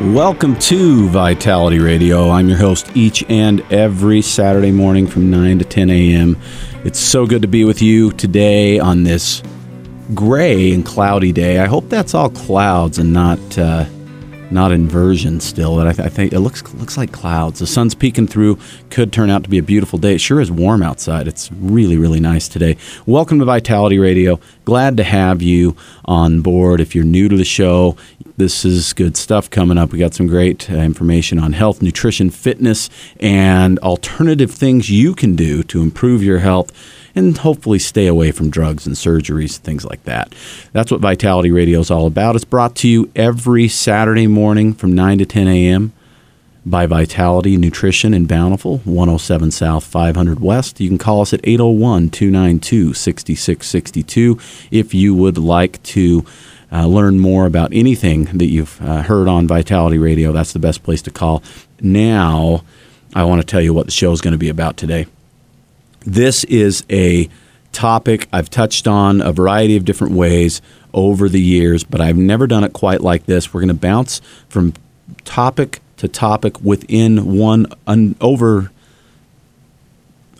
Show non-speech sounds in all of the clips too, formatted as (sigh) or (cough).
Welcome to Vitality Radio. I'm your host each and every Saturday morning from 9 to 10 a.m. It's so good to be with you today on this gray and cloudy day. I hope that's all clouds and not uh, not inversion still. But I, th- I, think it looks looks like clouds. The sun's peeking through. Could turn out to be a beautiful day. It sure is warm outside. It's really really nice today. Welcome to Vitality Radio. Glad to have you on board. If you're new to the show, this is good stuff coming up. We got some great uh, information on health, nutrition, fitness, and alternative things you can do to improve your health and hopefully stay away from drugs and surgeries, things like that. That's what Vitality Radio is all about. It's brought to you every Saturday morning from 9 to 10 a.m. by Vitality Nutrition in Bountiful, 107 South, 500 West. You can call us at 801 292 6662 if you would like to uh, learn more about anything that you've uh, heard on Vitality Radio, that's the best place to call. Now, I want to tell you what the show is going to be about today. This is a topic I've touched on a variety of different ways over the years, but I've never done it quite like this. We're going to bounce from topic to topic within one un- over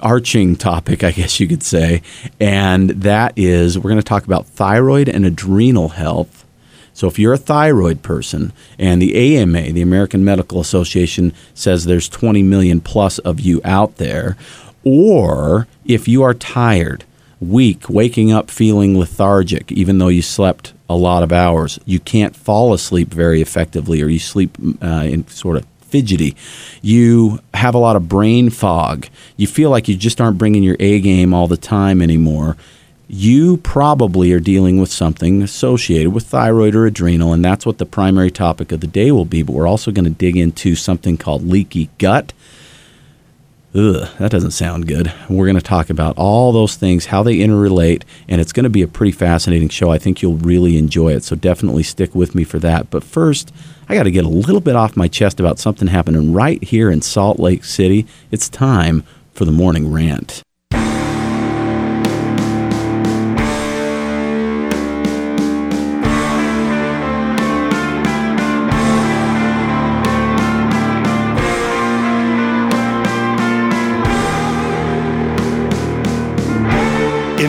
arching topic, I guess you could say, and that is we're going to talk about thyroid and adrenal health. So, if you're a thyroid person, and the AMA, the American Medical Association, says there's 20 million plus of you out there, or if you are tired, weak, waking up feeling lethargic, even though you slept a lot of hours, you can't fall asleep very effectively, or you sleep uh, in sort of fidgety. You have a lot of brain fog. You feel like you just aren't bringing your A game all the time anymore. You probably are dealing with something associated with thyroid or adrenal, and that's what the primary topic of the day will be. But we're also going to dig into something called leaky gut. Ugh, that doesn't sound good. We're going to talk about all those things, how they interrelate, and it's going to be a pretty fascinating show. I think you'll really enjoy it, so definitely stick with me for that. But first, I got to get a little bit off my chest about something happening right here in Salt Lake City. It's time for the morning rant.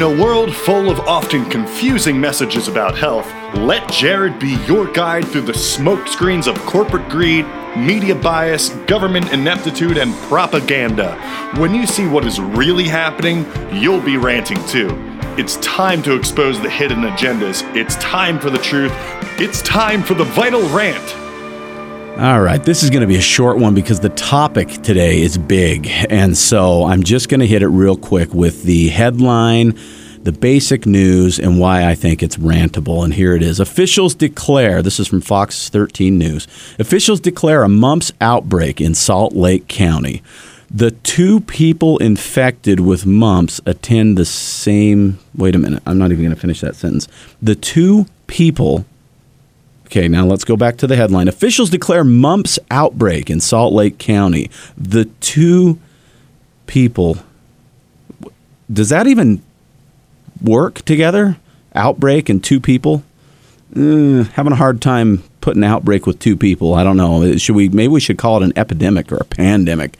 In a world full of often confusing messages about health, let Jared be your guide through the smokescreens of corporate greed, media bias, government ineptitude, and propaganda. When you see what is really happening, you'll be ranting too. It's time to expose the hidden agendas. It's time for the truth. It's time for the vital rant. All right, this is going to be a short one because the topic today is big. And so I'm just going to hit it real quick with the headline, the basic news, and why I think it's rantable. And here it is Officials declare this is from Fox 13 News officials declare a mumps outbreak in Salt Lake County. The two people infected with mumps attend the same. Wait a minute, I'm not even going to finish that sentence. The two people Okay, now let's go back to the headline. Officials declare mumps outbreak in Salt Lake County. The two people. Does that even work together? Outbreak and two people? Uh, having a hard time putting outbreak with two people. I don't know. Should we? Maybe we should call it an epidemic or a pandemic.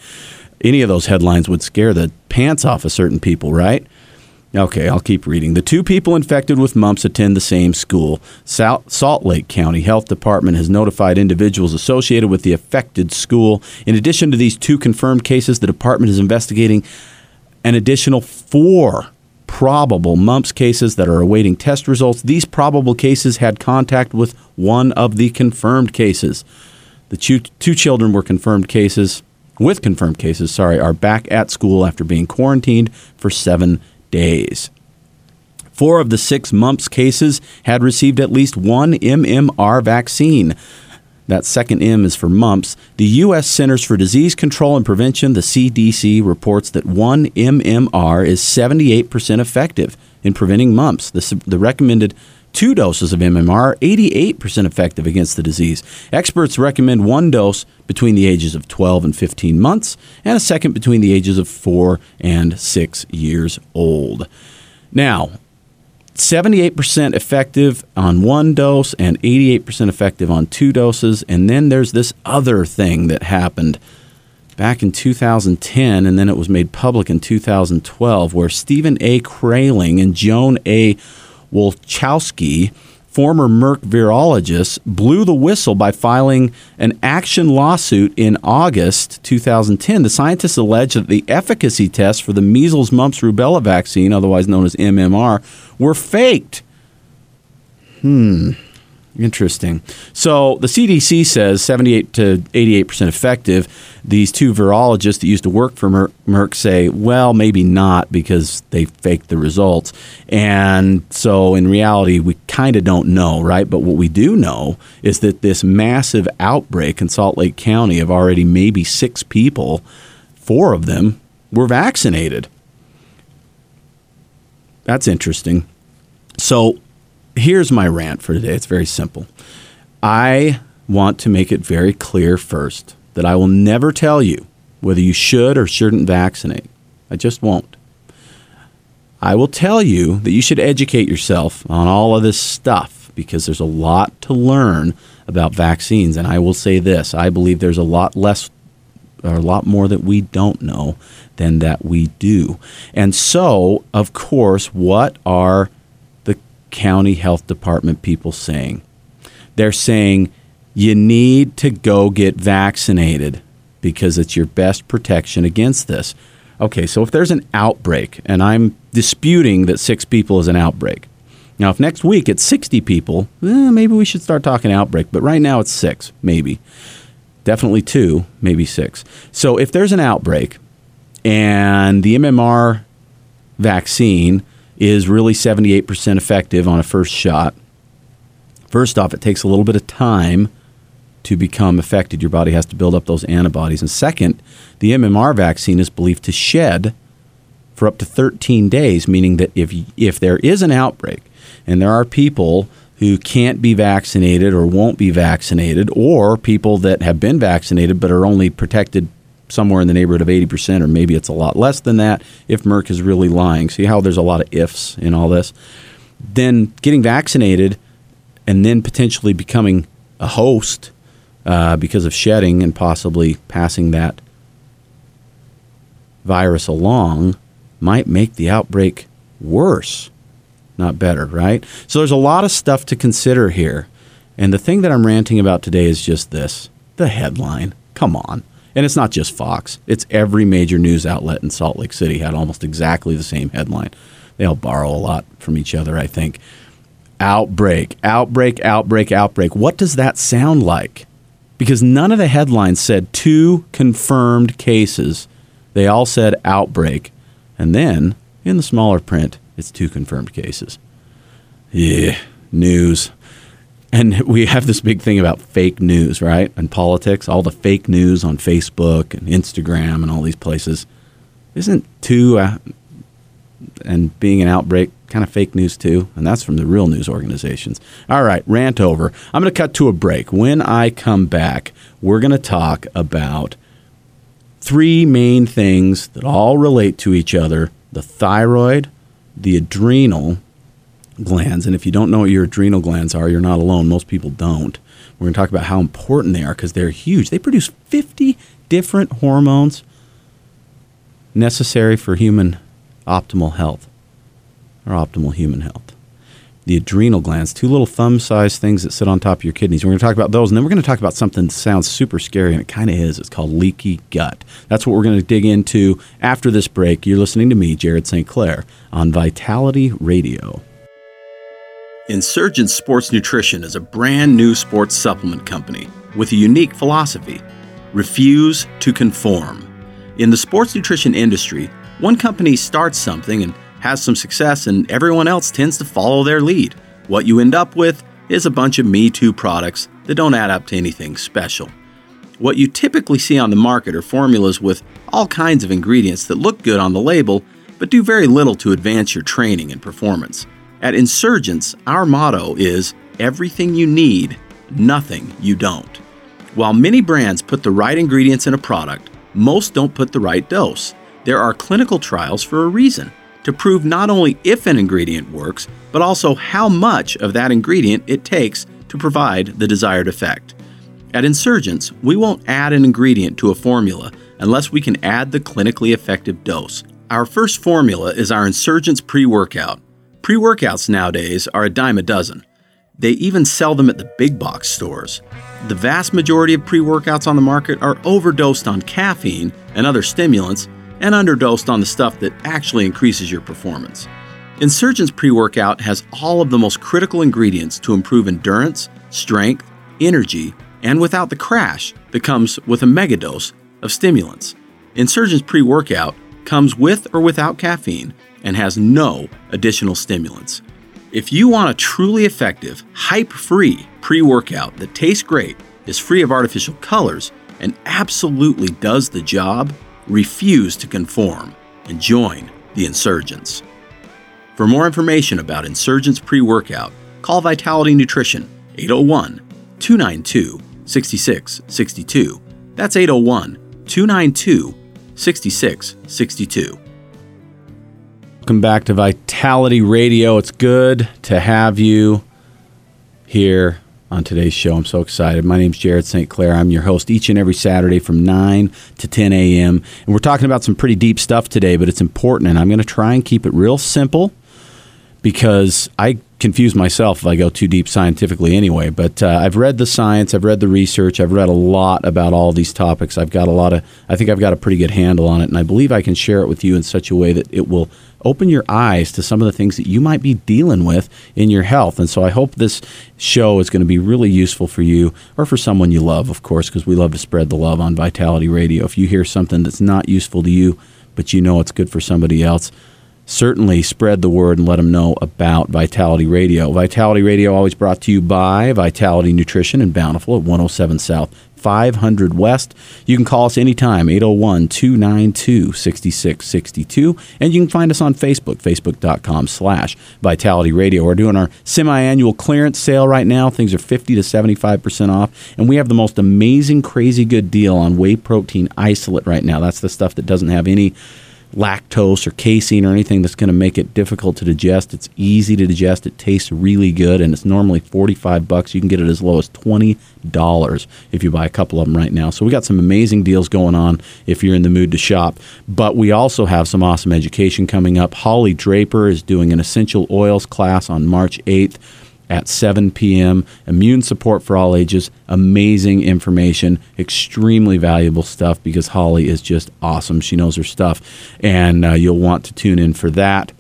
Any of those headlines would scare the pants off of certain people, right? Okay, I'll keep reading. The two people infected with mumps attend the same school. Salt Lake County Health Department has notified individuals associated with the affected school. In addition to these two confirmed cases, the department is investigating an additional four probable mumps cases that are awaiting test results. These probable cases had contact with one of the confirmed cases. The two, two children were confirmed cases, with confirmed cases, sorry, are back at school after being quarantined for seven days. Four of the six mumps cases had received at least one MMR vaccine. That second M is for mumps. The U.S. Centers for Disease Control and Prevention, the CDC, reports that one MMR is 78% effective in preventing mumps. The, the recommended two doses of MMR are 88% effective against the disease. Experts recommend one dose between the ages of 12 and 15 months, and a second between the ages of 4 and 6 years old. Now, 78% effective on one dose and 88% effective on two doses. And then there's this other thing that happened back in 2010, and then it was made public in 2012, where Stephen A. Krahling and Joan A. Wolchowski former Merck virologist, blew the whistle by filing an action lawsuit in August 2010. The scientists alleged that the efficacy tests for the measles, mumps, rubella vaccine, otherwise known as MMR, were faked. Hmm. Interesting. So the CDC says 78 to 88 percent effective. These two virologists that used to work for Merck, Merck say, well, maybe not because they faked the results. And so in reality, we kind of don't know, right? But what we do know is that this massive outbreak in Salt Lake County of already maybe six people, four of them were vaccinated. That's interesting. So here's my rant for today. It's very simple. I want to make it very clear first that I will never tell you whether you should or shouldn't vaccinate. I just won't. I will tell you that you should educate yourself on all of this stuff because there's a lot to learn about vaccines. And I will say this I believe there's a lot less or a lot more that we don't know than that we do. And so, of course, what are county health department people saying? They're saying you need to go get vaccinated because it's your best protection against this. Okay, so if there's an outbreak, and I'm disputing that six people is an outbreak. Now, if next week it's 60 people, eh, maybe we should start talking outbreak, but right now it's six, maybe. Definitely two, maybe six. So if there's an outbreak and the MMR vaccine is really 78% effective on a first shot. First off, it takes a little bit of time to become affected. Your body has to build up those antibodies. And second, the MMR vaccine is believed to shed for up to 13 days, meaning that if, if there is an outbreak and there are people who can't be vaccinated or won't be vaccinated, or people that have been vaccinated but are only protected somewhere in the neighborhood of 80%, or maybe it's a lot less than that if Merck is really lying. See how there's a lot of ifs in all this? Then getting vaccinated and then potentially becoming a host uh, because of shedding and possibly passing that virus along might make the outbreak worse, not better, right? So there's a lot of stuff to consider here. And the thing that I'm ranting about today is just this the headline. Come on. And it's not just Fox, it's every major news outlet in Salt Lake City had almost exactly the same headline. They all borrow a lot from each other, I think. Outbreak, outbreak, outbreak, outbreak. What does that sound like? Because none of the headlines said two confirmed cases. They all said outbreak. And then, in the smaller print, it's two confirmed cases. Yeah, news. And we have this big thing about fake news, right? And politics, all the fake news on Facebook and Instagram and all these places. Isn't two uh, and being an outbreak kind of fake news too? And that's from the real news organizations. All right, rant over. I'm going to cut to a break. When I come back, we're going to talk about three main things that all relate to each other the thyroid, the adrenal, glands. And if you don't know what your adrenal glands are, you're not alone. Most people don't. We're going to talk about how important they are because they're huge. They produce 50 different hormones necessary for human optimal health or optimal human health. The adrenal glands, two little thumb sized things that sit on top of your kidneys. We're going to talk about those. And then we're going to talk about something that sounds super scary, and it kind of is. It's called leaky gut. That's what we're going to dig into after this break. You're listening to me, Jared St. Clair, on Vitality Radio. Insurgent Sports Nutrition is a brand new sports supplement company with a unique philosophy refuse to conform. In the sports nutrition industry, one company starts something and has some success, and everyone else tends to follow their lead. What you end up with is a bunch of Me Too products that don't add up to anything special. What you typically see on the market are formulas with all kinds of ingredients that look good on the label, but do very little to advance your training and performance. At Insurgents, our motto is everything you need, nothing you don't. While many brands put the right ingredients in a product, most don't put the right dose. There are clinical trials for a reason to prove not only if an ingredient works, but also how much of that ingredient it takes to provide the desired effect. At Insurgents, we won't add an ingredient to a formula unless we can add the clinically effective dose. Our first formula is our Insurgents pre workout. Pre workouts nowadays are a dime a dozen. They even sell them at the big box stores. The vast majority of pre workouts on the market are overdosed on caffeine and other stimulants and underdosed on the stuff that actually increases your performance. Insurgence pre workout has all of the most critical ingredients to improve endurance, strength, energy, and without the crash that comes with a megadose of stimulants. Insurgence pre workout comes with or without caffeine and has no additional stimulants. If you want a truly effective, hype free pre workout that tastes great, is free of artificial colors, and absolutely does the job, refuse to conform and join the insurgents. For more information about Insurgents pre workout, call Vitality Nutrition 801 292 6662. That's 801 292 6662. Welcome back to Vitality Radio. It's good to have you here on today's show. I'm so excited. My name's Jared St. Clair. I'm your host each and every Saturday from 9 to 10 a.m. And we're talking about some pretty deep stuff today, but it's important. And I'm going to try and keep it real simple because I confuse myself if I go too deep scientifically anyway. But uh, I've read the science, I've read the research, I've read a lot about all these topics. I've got a lot of, I think I've got a pretty good handle on it, and I believe I can share it with you in such a way that it will open your eyes to some of the things that you might be dealing with in your health. And so I hope this show is going to be really useful for you or for someone you love, of course, because we love to spread the love on Vitality Radio. If you hear something that's not useful to you, but you know it's good for somebody else, certainly spread the word and let them know about Vitality Radio. Vitality Radio always brought to you by Vitality Nutrition and Bountiful at 107 South 500 West. You can call us anytime, 801 292 6662. And you can find us on Facebook, facebook.com slash Vitality Radio. We're doing our semi annual clearance sale right now. Things are 50 to 75% off. And we have the most amazing, crazy good deal on whey protein isolate right now. That's the stuff that doesn't have any lactose or casein or anything that's going to make it difficult to digest. It's easy to digest. It tastes really good, and it's normally 45 bucks. You can get it as low as $20 if you buy a couple of them right now. So we got some amazing deals going on if you're in the mood to shop. But we also have some awesome education coming up. Holly Draper is doing an essential oils class on March 8th at 7 p.m. Immune support for all ages. Amazing information, extremely valuable stuff because Holly is just awesome. She knows her stuff, and uh, you'll want to tune in for that.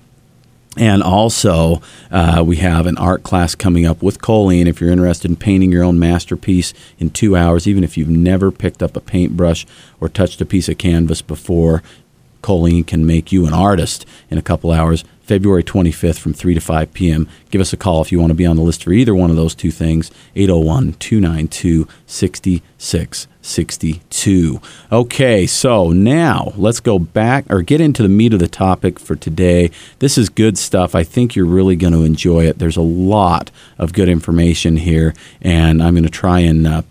And also, uh, we have an art class coming up with Colleen. If you're interested in painting your own masterpiece in two hours, even if you've never picked up a paintbrush or touched a piece of canvas before, Colleen can make you an artist in a couple hours. February 25th from 3 to 5 p.m. Give us a call if you want to be on the list for either one of those two things. 801 292 6662. Okay, so now let's go back or get into the meat of the topic for today. This is good stuff. I think you're really going to enjoy it. There's a lot of good information here, and I'm going to try and uh,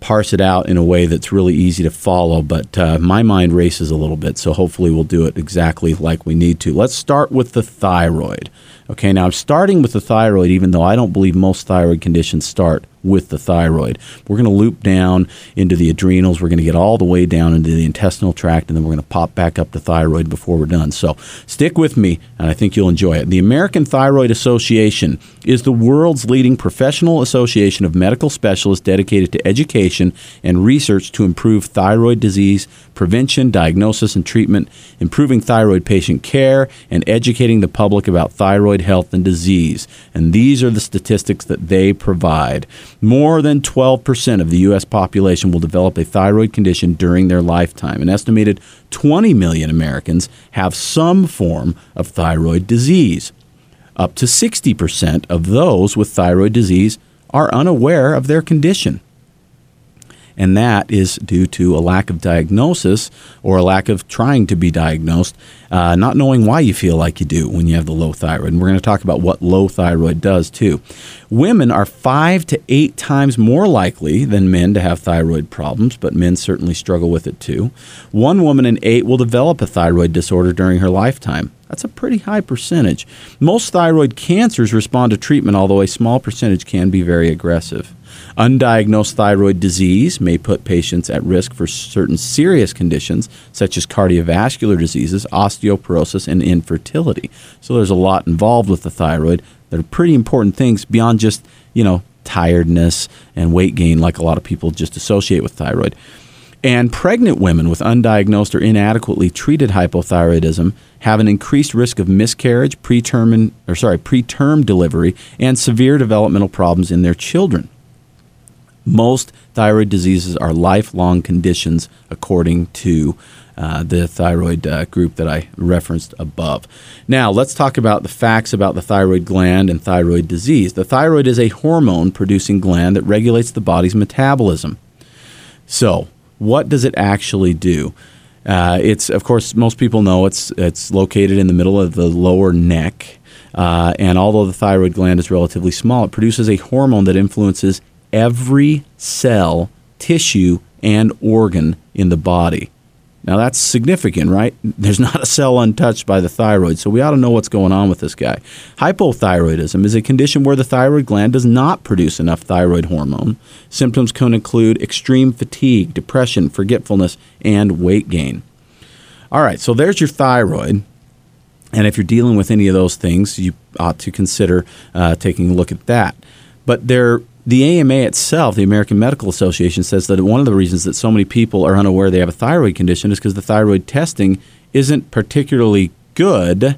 parse it out in a way that's really easy to follow, but uh, my mind races a little bit, so hopefully we'll do it exactly like we need to. Let's start with the thyroid. Okay, now I'm starting with the thyroid, even though I don't believe most thyroid conditions start with the thyroid. We're going to loop down into the adrenals. We're going to get all the way down into the intestinal tract, and then we're going to pop back up to thyroid before we're done. So stick with me, and I think you'll enjoy it. The American Thyroid Association is the world's leading professional association of medical specialists dedicated to education and research to improve thyroid disease prevention, diagnosis, and treatment, improving thyroid patient care, and educating the public about thyroid health and disease. And these are the statistics that they provide. More than 12% of the U.S. population will develop a thyroid condition during their lifetime. An estimated 20 million Americans have some form of thyroid disease. Up to 60% of those with thyroid disease are unaware of their condition and that is due to a lack of diagnosis or a lack of trying to be diagnosed, uh, not knowing why you feel like you do when you have the low thyroid. And we're going to talk about what low thyroid does too. Women are five to eight times more likely than men to have thyroid problems, but men certainly struggle with it too. One woman in eight will develop a thyroid disorder during her lifetime. That's a pretty high percentage. Most thyroid cancers respond to treatment, although a small percentage can be very aggressive. Undiagnosed thyroid disease may put patients at risk for certain serious conditions, such as cardiovascular diseases, osteoporosis, and infertility. So there's a lot involved with the thyroid that are pretty important things beyond just, you know, tiredness and weight gain, like a lot of people just associate with thyroid. And pregnant women with undiagnosed or inadequately treated hypothyroidism have an increased risk of miscarriage, preterm, or sorry, preterm delivery, and severe developmental problems in their children. Most thyroid diseases are lifelong conditions, according to uh, the thyroid uh, group that I referenced above. Now, let's talk about the facts about the thyroid gland and thyroid disease. The thyroid is a hormone producing gland that regulates the body's metabolism. So, what does it actually do? Uh, it's, of course, most people know it's, it's located in the middle of the lower neck. Uh, and although the thyroid gland is relatively small, it produces a hormone that influences every cell, tissue, and organ in the body. Now that's significant, right? (laughs) There's not a cell untouched by the thyroid, so we ought to know what's going on with this guy. Hypothyroidism is a condition where the thyroid gland does not produce enough thyroid hormone. Symptoms can include extreme fatigue, depression, forgetfulness, and weight gain. All right, so there's your thyroid. And if you're dealing with any of those things, you ought to consider uh, taking a look at that. But there the AMA itself, the American Medical Association, says that one of the reasons that so many people are unaware they have a thyroid condition is because the thyroid testing isn't particularly good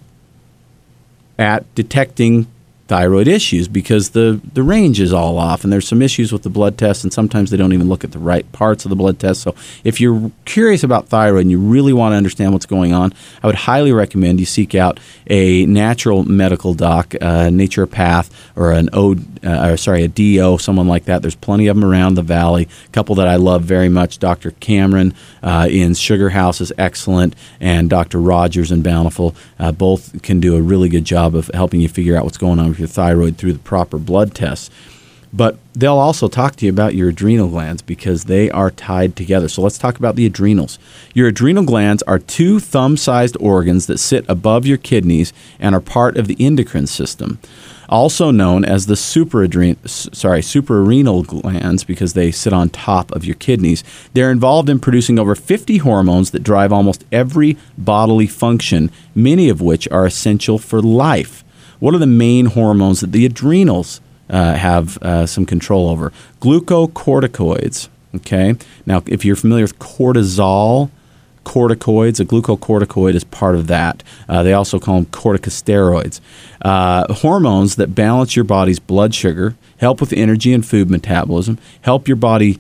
at detecting thyroid issues because the, the range is all off and there's some issues with the blood test and sometimes they don't even look at the right parts of the blood test. So if you're curious about thyroid and you really want to understand what's going on, I would highly recommend you seek out a natural medical doc, a naturopath or an O, uh, or sorry, a DO, someone like that. There's plenty of them around the valley. A couple that I love very much, Dr. Cameron uh, in Sugar House is excellent and Dr. Rogers in Bountiful. Uh, both can do a really good job of helping you figure out what's going on with your thyroid through the proper blood tests. But they'll also talk to you about your adrenal glands because they are tied together. So let's talk about the adrenals. Your adrenal glands are two thumb sized organs that sit above your kidneys and are part of the endocrine system. Also known as the supraadren- sorry, suprarenal glands because they sit on top of your kidneys. They're involved in producing over 50 hormones that drive almost every bodily function, many of which are essential for life. What are the main hormones that the adrenals uh, have uh, some control over? Glucocorticoids. Okay. Now, if you're familiar with cortisol, corticoids, a glucocorticoid is part of that. Uh, they also call them corticosteroids. Uh, hormones that balance your body's blood sugar, help with energy and food metabolism, help your body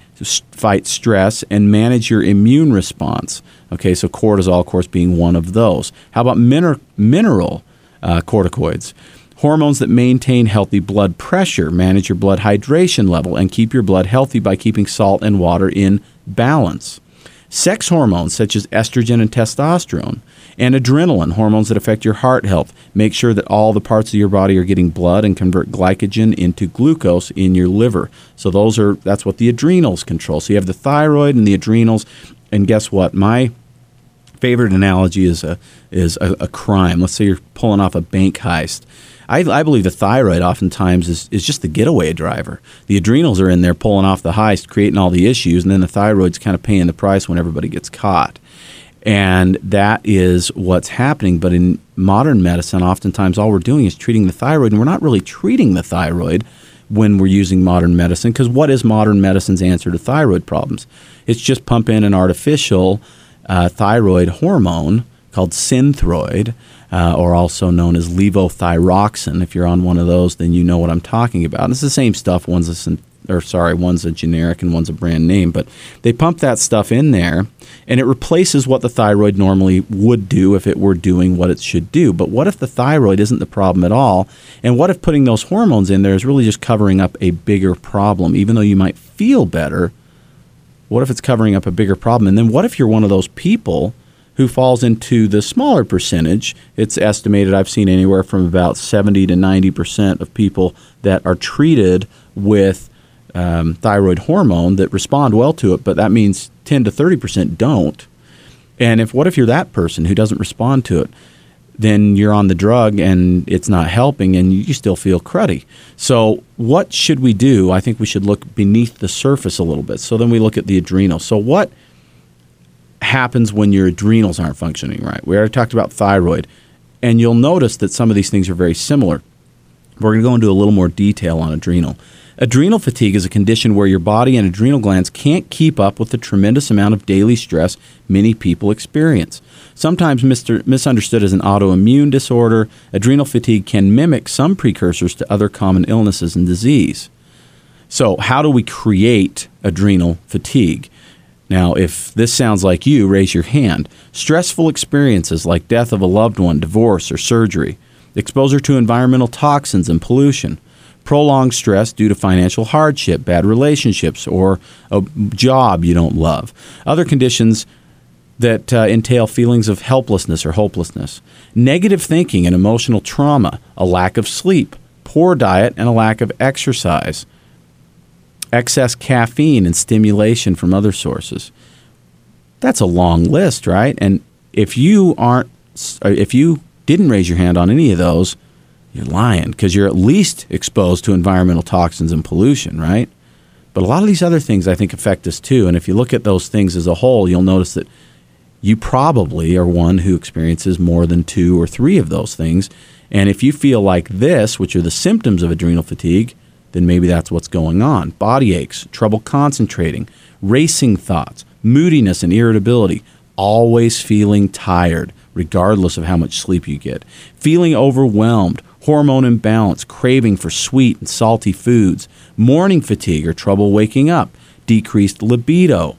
fight stress, and manage your immune response. Okay, so cortisol, of course, being one of those. How about mineral, mineral uh, corticoids. Hormones that maintain healthy blood pressure, manage your blood hydration level, and keep your blood healthy by keeping salt and water in balance. Sex hormones such as estrogen and testosterone, and adrenaline, hormones that affect your heart health. Make sure that all the parts of your body are getting blood and convert glycogen into glucose in your liver. So those are that's what the adrenals control. So you have the thyroid and the adrenals, and guess what? My favorite analogy is a is a, a, crime. Let's say you're pulling off a bank heist. I, I, believe the thyroid oftentimes is, is just the getaway driver. The adrenals are in there pulling off the heist, creating all the issues, and then the thyroid's kind of paying the price when everybody gets caught. And that is what's happening. But in modern medicine, oftentimes all we're doing is treating the thyroid, and we're not really treating the thyroid when we're using modern medicine. Because what is modern medicine's answer to thyroid problems? It's just pump in an artificial uh, thyroid hormone called synthroid, uh, or also known as levothyroxine. If you're on one of those, then you know what I'm talking about. And it's the same stuff. One's a synth- or sorry, one's a generic and one's a brand name, but they pump that stuff in there and it replaces what the thyroid normally would do if it were doing what it should do. But what if the thyroid isn't the problem at all? And what if putting those hormones in there is really just covering up a bigger problem? Even though you might feel better, what if it's covering up a bigger problem? And then what if you're one of those people who falls into the smaller percentage? It's estimated, I've seen anywhere from about 70 to 90% of people that are treated with um, thyroid hormone that respond well to it, but that means 10 to 30% don't. And if what if you're that person who doesn't respond to it? Then you're on the drug and it's not helping and you still feel cruddy. So, what should we do? I think we should look beneath the surface a little bit. So, then we look at the adrenals. So, what happens when your adrenals aren't functioning right? We already talked about thyroid, and you'll notice that some of these things are very similar. We're going to go into a little more detail on adrenal. Adrenal fatigue is a condition where your body and adrenal glands can't keep up with the tremendous amount of daily stress many people experience. Sometimes misunderstood as an autoimmune disorder, adrenal fatigue can mimic some precursors to other common illnesses and disease. So, how do we create adrenal fatigue? Now, if this sounds like you, raise your hand. Stressful experiences like death of a loved one, divorce, or surgery, exposure to environmental toxins and pollution, prolonged stress due to financial hardship, bad relationships, or a job you don't love. Other conditions that uh, entail feelings of helplessness or hopelessness. Negative thinking and emotional trauma, a lack of sleep, poor diet, and a lack of exercise. Excess caffeine and stimulation from other sources. That's a long list, right? And if you aren't, if you didn't raise your hand on any of those, you're lying because you're at least exposed to environmental toxins and pollution, right? But a lot of these other things I think affect us too. And if you look at those things as a whole, you'll notice that you probably are one who experiences more than two or three of those things. And if you feel like this, which are the symptoms of adrenal fatigue, then maybe that's what's going on. Body aches, trouble concentrating, racing thoughts, moodiness and irritability, always feeling tired, regardless of how much sleep you get, feeling overwhelmed hormone imbalance, craving for sweet and salty foods, morning fatigue or trouble waking up, decreased libido,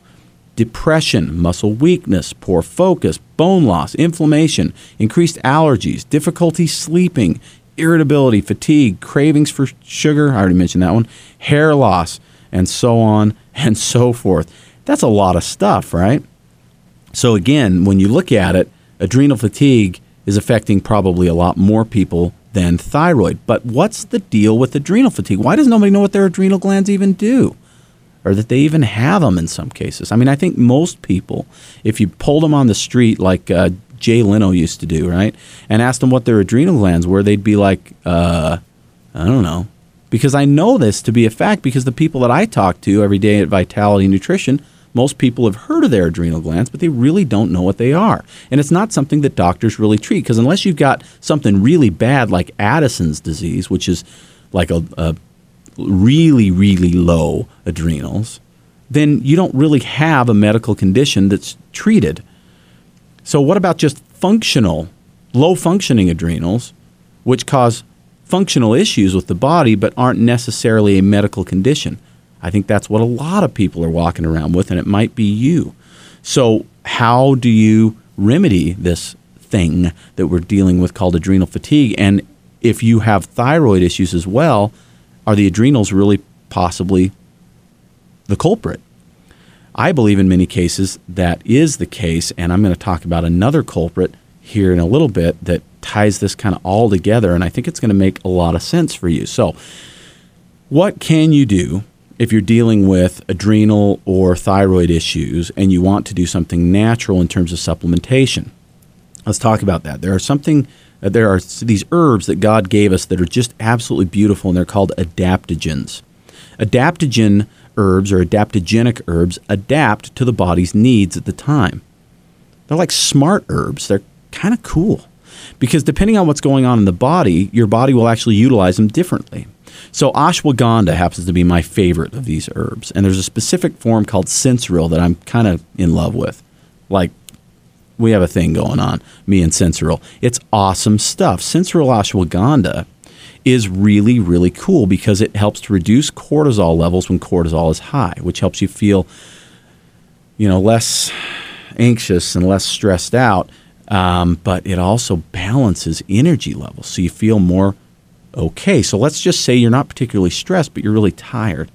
depression, muscle weakness, poor focus, bone loss, inflammation, increased allergies, difficulty sleeping, irritability, fatigue, cravings for sugar, I already mentioned that one, hair loss, and so on (laughs) and so forth. That's a lot of stuff, right? So, again, when you look at it, adrenal fatigue is affecting probably a lot more people than thyroid. But what's the deal with adrenal fatigue? Why does nobody know what their adrenal glands even do? Or that they even have them in some cases. I mean, I think most people, if you pulled them on the street like uh, Jay Leno used to do, right, and asked them what their adrenal glands were, they'd be like, uh, I don't know. Because I know this to be a fact because the people that I talk to every day at Vitality Nutrition most people have heard of their adrenal glands, but they really don't know what they are. And it's not something that doctors really treat because unless you've got something really bad like Addison's disease, which is like a, a really, really low adrenals, then you don't really have a medical condition that's treated. So, what about just functional, low functioning adrenals, which cause functional issues with the body but aren't necessarily a medical condition? I think that's what a lot of people are walking around with, and it might be you. So, how do you remedy this thing that we're dealing with called adrenal fatigue? And if you have thyroid issues as well, are the adrenals really possibly the culprit? I believe in many cases that is the case, and I'm going to talk about another culprit here in a little bit that ties this kind of all together, and I think it's going to make a lot of sense for you. So, what can you do if you're dealing with adrenal or thyroid issues and you want to do something natural in terms of supplementation. Let's talk about that. There are something uh, there are these herbs that God gave us that are just absolutely beautiful and they're called adaptogens. Adaptogen herbs or adaptogenic herbs adapt to the body's needs at the time. They're like smart herbs. They're kind of cool because depending on what's going on in the body, your body will actually utilize them differently. So ashwagandha happens to be my favorite of these herbs, and there's a specific form called sensoril that I'm kind of in love with. Like we have a thing going on, me and sensoril. It's awesome stuff. Sensoril ashwagandha is really, really cool because it helps to reduce cortisol levels when cortisol is high, which helps you feel, you know, less anxious and less stressed out. Um, but it also balances energy levels, so you feel more okay. So let's just say you're not particularly stressed, but you're really tired.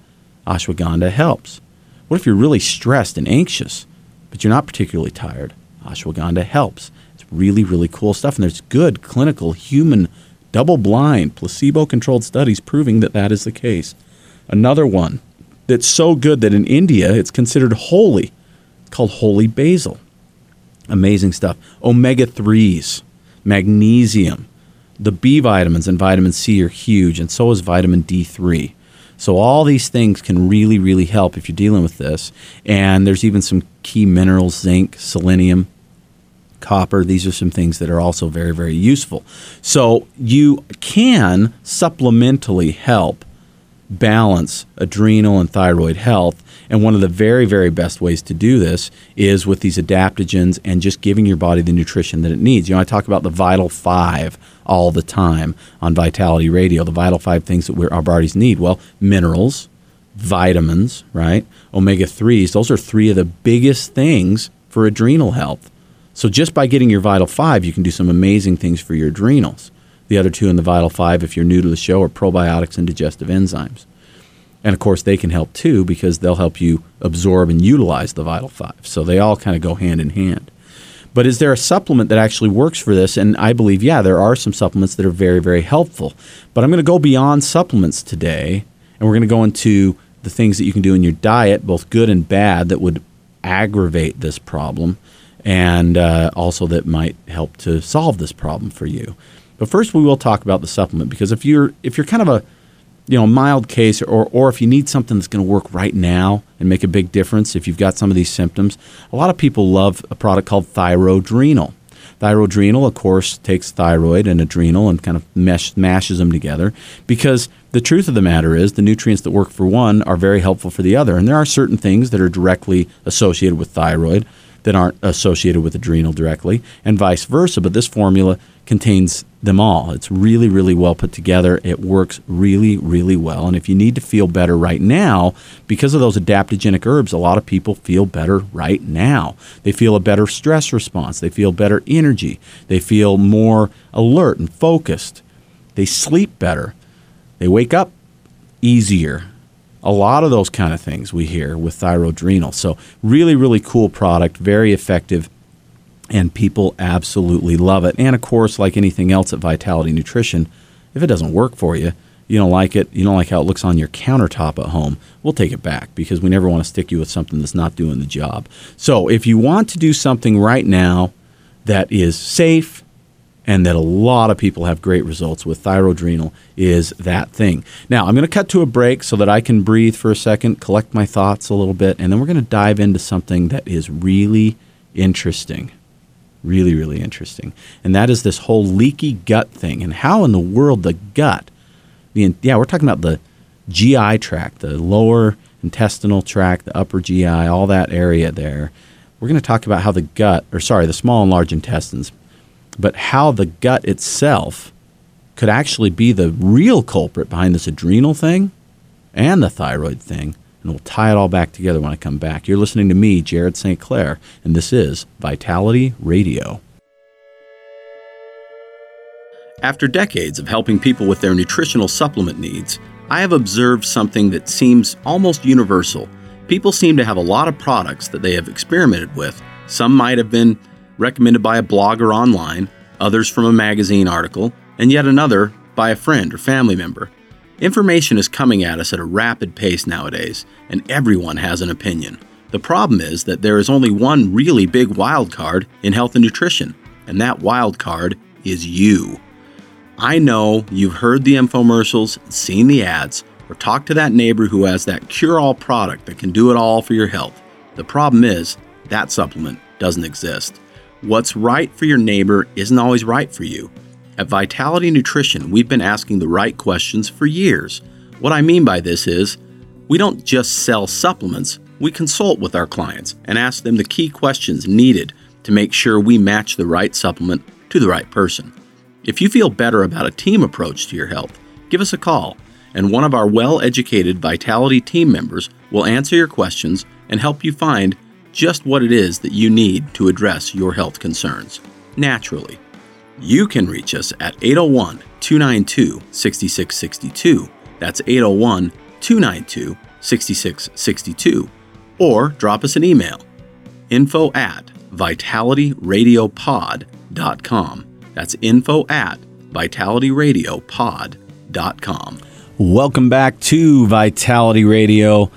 Ashwagandha helps. What if you're really stressed and anxious, but you're not particularly tired? Ashwagandha helps. It's really, really cool stuff. And there's good clinical, human, double blind, placebo controlled studies proving that that is the case. Another one that's so good that in India it's considered holy, called holy basil. Amazing stuff. Omega 3s, magnesium, the B vitamins and vitamin C are huge, and so is vitamin D3. So all these things can really, really help if you're dealing with this. And there's even some key minerals, zinc, selenium, copper. These are some things that are also very, very useful. So you can supplementally help balance adrenal and thyroid health. And one of the very, very best ways to do this is with these adaptogens and just giving your body the nutrition that it needs. You know, I talk about the Vital Five all the time on Vitality Radio, the Vital Five things that our bodies need. Well, minerals, vitamins, right? Omega 3s, those are three of the biggest things for adrenal health. So just by getting your Vital 5, you can do some amazing things for your adrenals. The other two in the Vital 5, if you're new to the show, are probiotics and digestive enzymes. And of course, they can help too because they'll help you absorb and utilize the Vital 5. So they all kind of go hand in hand. But is there a supplement that actually works for this? And I believe, yeah, there are some supplements that are very, very helpful. But I'm going to go beyond supplements today, and we're going to go into the things that you can do in your diet, both good and bad, that would aggravate this problem and uh, also that might help to solve this problem for you. But first, we will talk about the supplement because if you're if you're kind of a you know mild case or or if you need something that's going to work right now and make a big difference if you've got some of these symptoms, a lot of people love a product called Thyrodrenal. Thyrodrenal, of course, takes thyroid and adrenal and kind of mesh, mashes them together because the truth of the matter is the nutrients that work for one are very helpful for the other. And there are certain things that are directly associated with thyroid that aren't associated with adrenal directly, and vice versa. But this formula contains them all. It's really, really well put together. It works really, really well. And if you need to feel better right now, because of those adaptogenic herbs, a lot of people feel better right now. They feel a better stress response. They feel better energy. They feel more alert and focused. They sleep better. They wake up easier a lot of those kind of things we hear with thyrodrenal. So, really, really cool product, very effective, and people absolutely love it. And of course, like anything else at Vitality Nutrition, if it doesn't work for you, you don't like it, you don't like how it looks on your countertop at home, we'll take it back because we never want to stick you with something that's not doing the job. So, if you want to do something right now that is safe, and that a lot of people have great results with thyrodrenal is that thing. Now, I'm going to cut to a break so that I can breathe for a second, collect my thoughts a little bit, and then we're going to dive into something that is really interesting. Really, really interesting. And that is this whole leaky gut thing and how in the world the gut, the, yeah, we're talking about the GI tract, the lower intestinal tract, the upper GI, all that area there. We're going to talk about how the gut, or sorry, the small and large intestines, but how the gut itself could actually be the real culprit behind this adrenal thing and the thyroid thing. And we'll tie it all back together when I come back. You're listening to me, Jared St. Clair, and this is Vitality Radio. After decades of helping people with their nutritional supplement needs, I have observed something that seems almost universal. People seem to have a lot of products that they have experimented with. Some might have been recommended by a blogger online, others from a magazine article, and yet another by a friend or family member. Information is coming at us at a rapid pace nowadays, and everyone has an opinion. The problem is that there is only one really big wild card in health and nutrition, and that wild card is you. I know you've heard the infomercials, seen the ads, or talked to that neighbor who has that cure all product that can do it all for your health. The problem is, that supplement doesn't exist. What's right for your neighbor isn't always right for you. At Vitality Nutrition, we've been asking the right questions for years. What I mean by this is, we don't just sell supplements, we consult with our clients and ask them the key questions needed to make sure we match the right supplement to the right person. If you feel better about a team approach to your health, give us a call, and one of our well educated Vitality team members will answer your questions and help you find just what it is that you need to address your health concerns naturally. You can reach us at 801 292 6662. That's 801 292 6662. Or drop us an email info at vitalityradiopod.com. That's info at vitalityradiopod.com. Welcome back to Vitality Radio.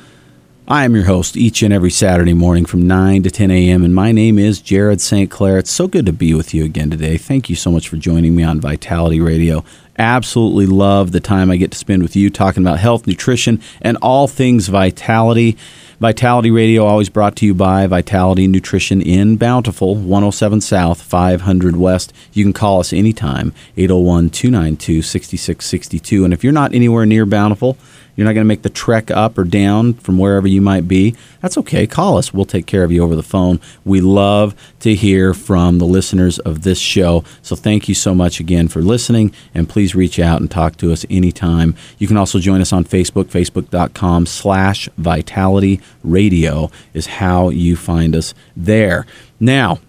I am your host each and every Saturday morning from 9 to 10 a.m., and my name is Jared St. Clair. It's so good to be with you again today. Thank you so much for joining me on Vitality Radio. Absolutely love the time I get to spend with you talking about health, nutrition, and all things vitality. Vitality Radio always brought to you by Vitality Nutrition in Bountiful, 107 South, 500 West. You can call us anytime, 801 292 6662. And if you're not anywhere near Bountiful, you're not going to make the trek up or down from wherever you might be. That's okay. Call us. We'll take care of you over the phone. We love to hear from the listeners of this show. So thank you so much again for listening, and please reach out and talk to us anytime. You can also join us on Facebook. Facebook.com slash Vitality Radio is how you find us there. Now,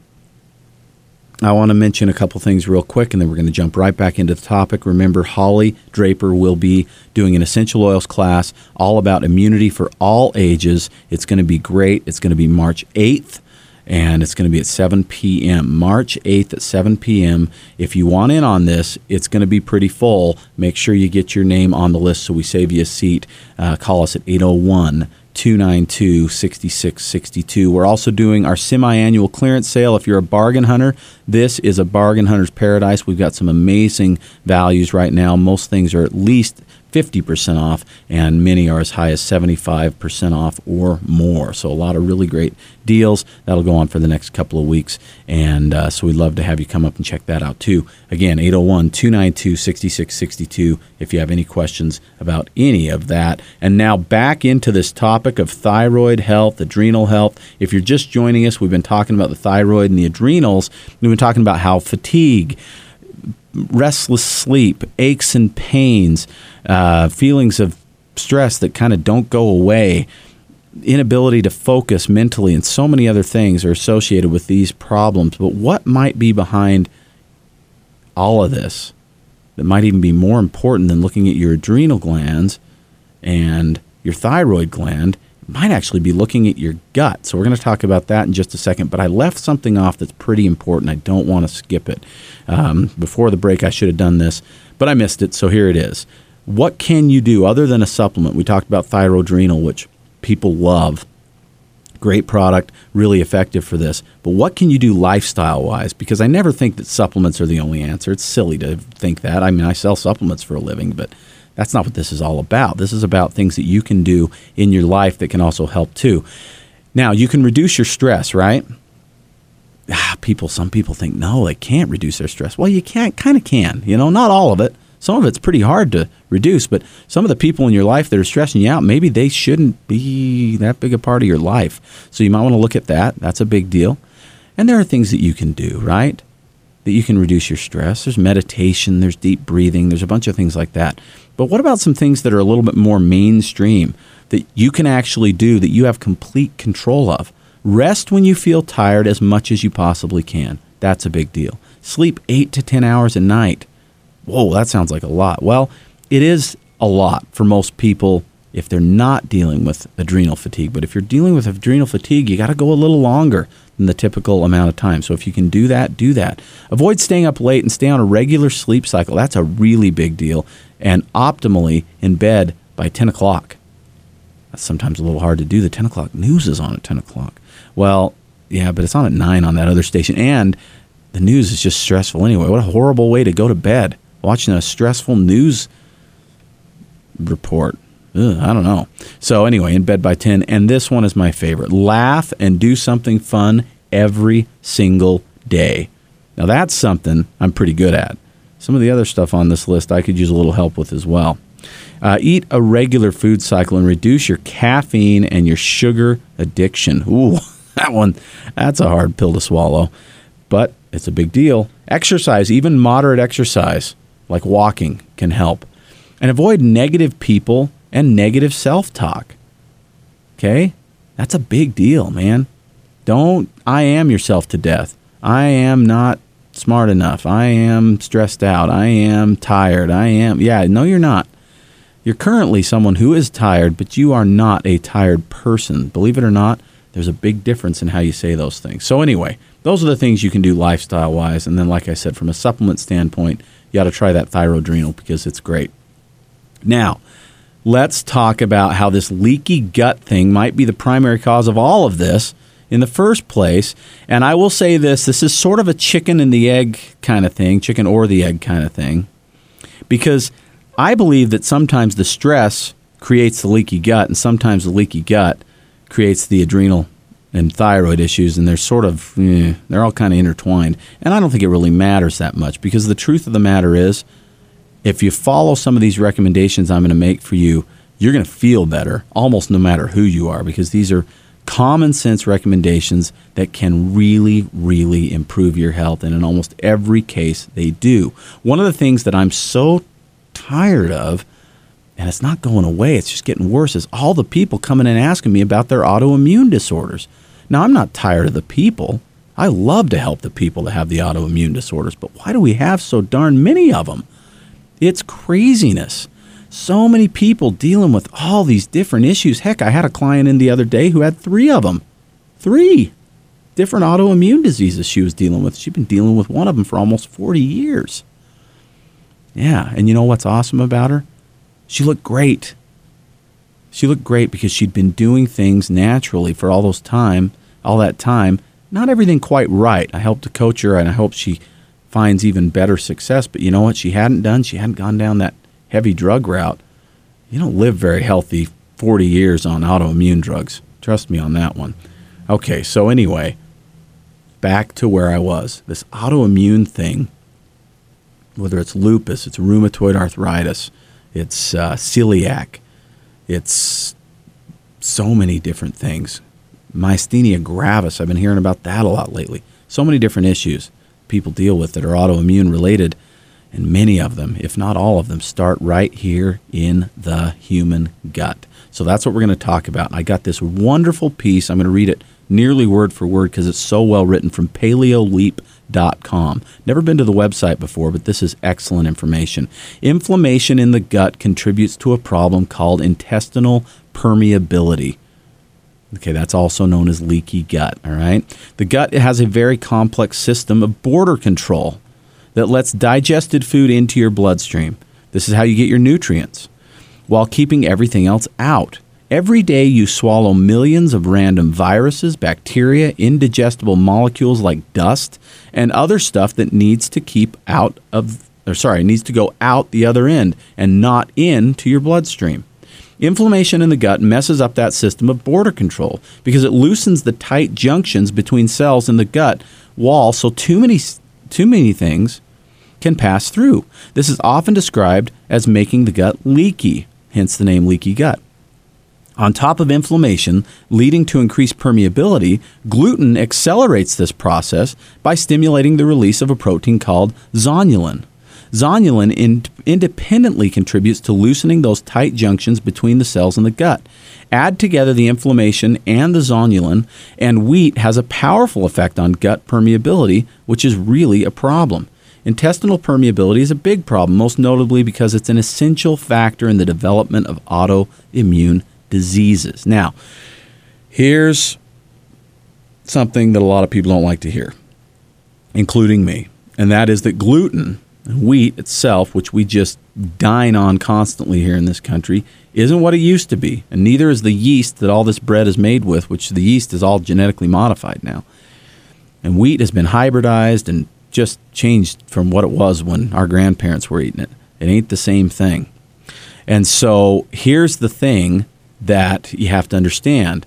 I want to mention a couple things real quick, and then we're going to jump right back into the topic. Remember, Holly Draper will be doing an essential oils class all about immunity for all ages. It's going to be great. It's going to be March 8th, and it's going to be at 7 p.m. March 8th at 7 p.m. If you want in on this, it's going to be pretty full. Make sure you get your name on the list so we save you a seat. Uh, call us at 801- 292 6662. We're also doing our semi annual clearance sale. If you're a bargain hunter, this is a bargain hunter's paradise. We've got some amazing values right now. Most things are at least 50% off, and many are as high as 75% off or more. So, a lot of really great deals. That'll go on for the next couple of weeks. And uh, so, we'd love to have you come up and check that out too. Again, 801 292 6662 if you have any questions about any of that. And now, back into this topic of thyroid health, adrenal health. If you're just joining us, we've been talking about the thyroid and the adrenals. We've been talking about how fatigue, restless sleep, aches and pains, uh, feelings of stress that kind of don't go away, inability to focus mentally, and so many other things are associated with these problems. But what might be behind all of this that might even be more important than looking at your adrenal glands and your thyroid gland? Might actually be looking at your gut. So, we're going to talk about that in just a second. But I left something off that's pretty important. I don't want to skip it. Um, before the break, I should have done this, but I missed it. So, here it is. What can you do other than a supplement? We talked about thyroadrenal, which people love. Great product, really effective for this. But what can you do lifestyle wise? Because I never think that supplements are the only answer. It's silly to think that. I mean, I sell supplements for a living, but that's not what this is all about. This is about things that you can do in your life that can also help too. Now, you can reduce your stress, right? Ah, people, some people think no, they can't reduce their stress. Well, you can't, kind of can. You know, not all of it. Some of it's pretty hard to reduce, but some of the people in your life that are stressing you out, maybe they shouldn't be that big a part of your life. So you might want to look at that. That's a big deal. And there are things that you can do, right? That you can reduce your stress. There's meditation, there's deep breathing, there's a bunch of things like that. But what about some things that are a little bit more mainstream that you can actually do that you have complete control of? Rest when you feel tired as much as you possibly can. That's a big deal. Sleep 8 to 10 hours a night whoa, that sounds like a lot. Well, it is a lot for most people if they're not dealing with adrenal fatigue. But if you're dealing with adrenal fatigue, you got to go a little longer than the typical amount of time. So if you can do that, do that. Avoid staying up late and stay on a regular sleep cycle. That's a really big deal. And optimally in bed by 10 o'clock. That's sometimes a little hard to do. The 10 o'clock news is on at 10 o'clock. Well, yeah, but it's on at 9 on that other station. And the news is just stressful anyway. What a horrible way to go to bed watching a stressful news report. Ugh, I don't know. So, anyway, in bed by 10. And this one is my favorite laugh and do something fun every single day. Now, that's something I'm pretty good at. Some of the other stuff on this list I could use a little help with as well. Uh, eat a regular food cycle and reduce your caffeine and your sugar addiction. Ooh, (laughs) that one, that's a hard pill to swallow, but it's a big deal. Exercise, even moderate exercise like walking, can help. And avoid negative people and negative self talk. Okay? That's a big deal, man. Don't I am yourself to death. I am not smart enough. I am stressed out. I am tired. I am. Yeah, no, you're not. You're currently someone who is tired, but you are not a tired person. Believe it or not, there's a big difference in how you say those things. So, anyway, those are the things you can do lifestyle wise. And then, like I said, from a supplement standpoint, you got to try that thyroadrenal because it's great. Now, let's talk about how this leaky gut thing might be the primary cause of all of this in the first place. And I will say this this is sort of a chicken and the egg kind of thing, chicken or the egg kind of thing, because I believe that sometimes the stress creates the leaky gut, and sometimes the leaky gut creates the adrenal and thyroid issues, and they're sort of, eh, they're all kind of intertwined. And I don't think it really matters that much because the truth of the matter is, if you follow some of these recommendations I'm going to make for you, you're going to feel better almost no matter who you are because these are common sense recommendations that can really, really improve your health. And in almost every case, they do. One of the things that I'm so tired of, and it's not going away, it's just getting worse, is all the people coming and asking me about their autoimmune disorders. Now, I'm not tired of the people. I love to help the people that have the autoimmune disorders, but why do we have so darn many of them? It's craziness. So many people dealing with all these different issues. Heck, I had a client in the other day who had three of them. Three different autoimmune diseases she was dealing with. She'd been dealing with one of them for almost 40 years. Yeah, and you know what's awesome about her? She looked great. She looked great because she'd been doing things naturally for all those time, all that time. Not everything quite right. I helped to coach her and I hope she finds even better success. But you know what she hadn't done? She hadn't gone down that heavy drug route. You don't live very healthy 40 years on autoimmune drugs. Trust me on that one. Okay, so anyway, back to where I was. This autoimmune thing, whether it's lupus, it's rheumatoid arthritis, it's uh, celiac, it's so many different things. Myasthenia gravis, I've been hearing about that a lot lately. So many different issues people deal with that are autoimmune related. And many of them, if not all of them, start right here in the human gut. So that's what we're going to talk about. I got this wonderful piece. I'm going to read it nearly word for word because it's so well written from paleoleap.com. Never been to the website before, but this is excellent information. Inflammation in the gut contributes to a problem called intestinal permeability. Okay, that's also known as leaky gut, all right? The gut has a very complex system of border control that lets digested food into your bloodstream. This is how you get your nutrients while keeping everything else out. Every day you swallow millions of random viruses, bacteria, indigestible molecules like dust, and other stuff that needs to keep out of or sorry, needs to go out the other end and not into your bloodstream. Inflammation in the gut messes up that system of border control because it loosens the tight junctions between cells in the gut wall so too many too many things can pass through. This is often described as making the gut leaky, hence the name leaky gut. On top of inflammation leading to increased permeability, gluten accelerates this process by stimulating the release of a protein called zonulin. Zonulin in, independently contributes to loosening those tight junctions between the cells in the gut. Add together the inflammation and the zonulin, and wheat has a powerful effect on gut permeability, which is really a problem. Intestinal permeability is a big problem, most notably because it's an essential factor in the development of autoimmune diseases. Now, here's something that a lot of people don't like to hear, including me, and that is that gluten, wheat itself, which we just dine on constantly here in this country, isn't what it used to be, and neither is the yeast that all this bread is made with, which the yeast is all genetically modified now. And wheat has been hybridized and just changed from what it was when our grandparents were eating it. It ain't the same thing. And so here's the thing that you have to understand.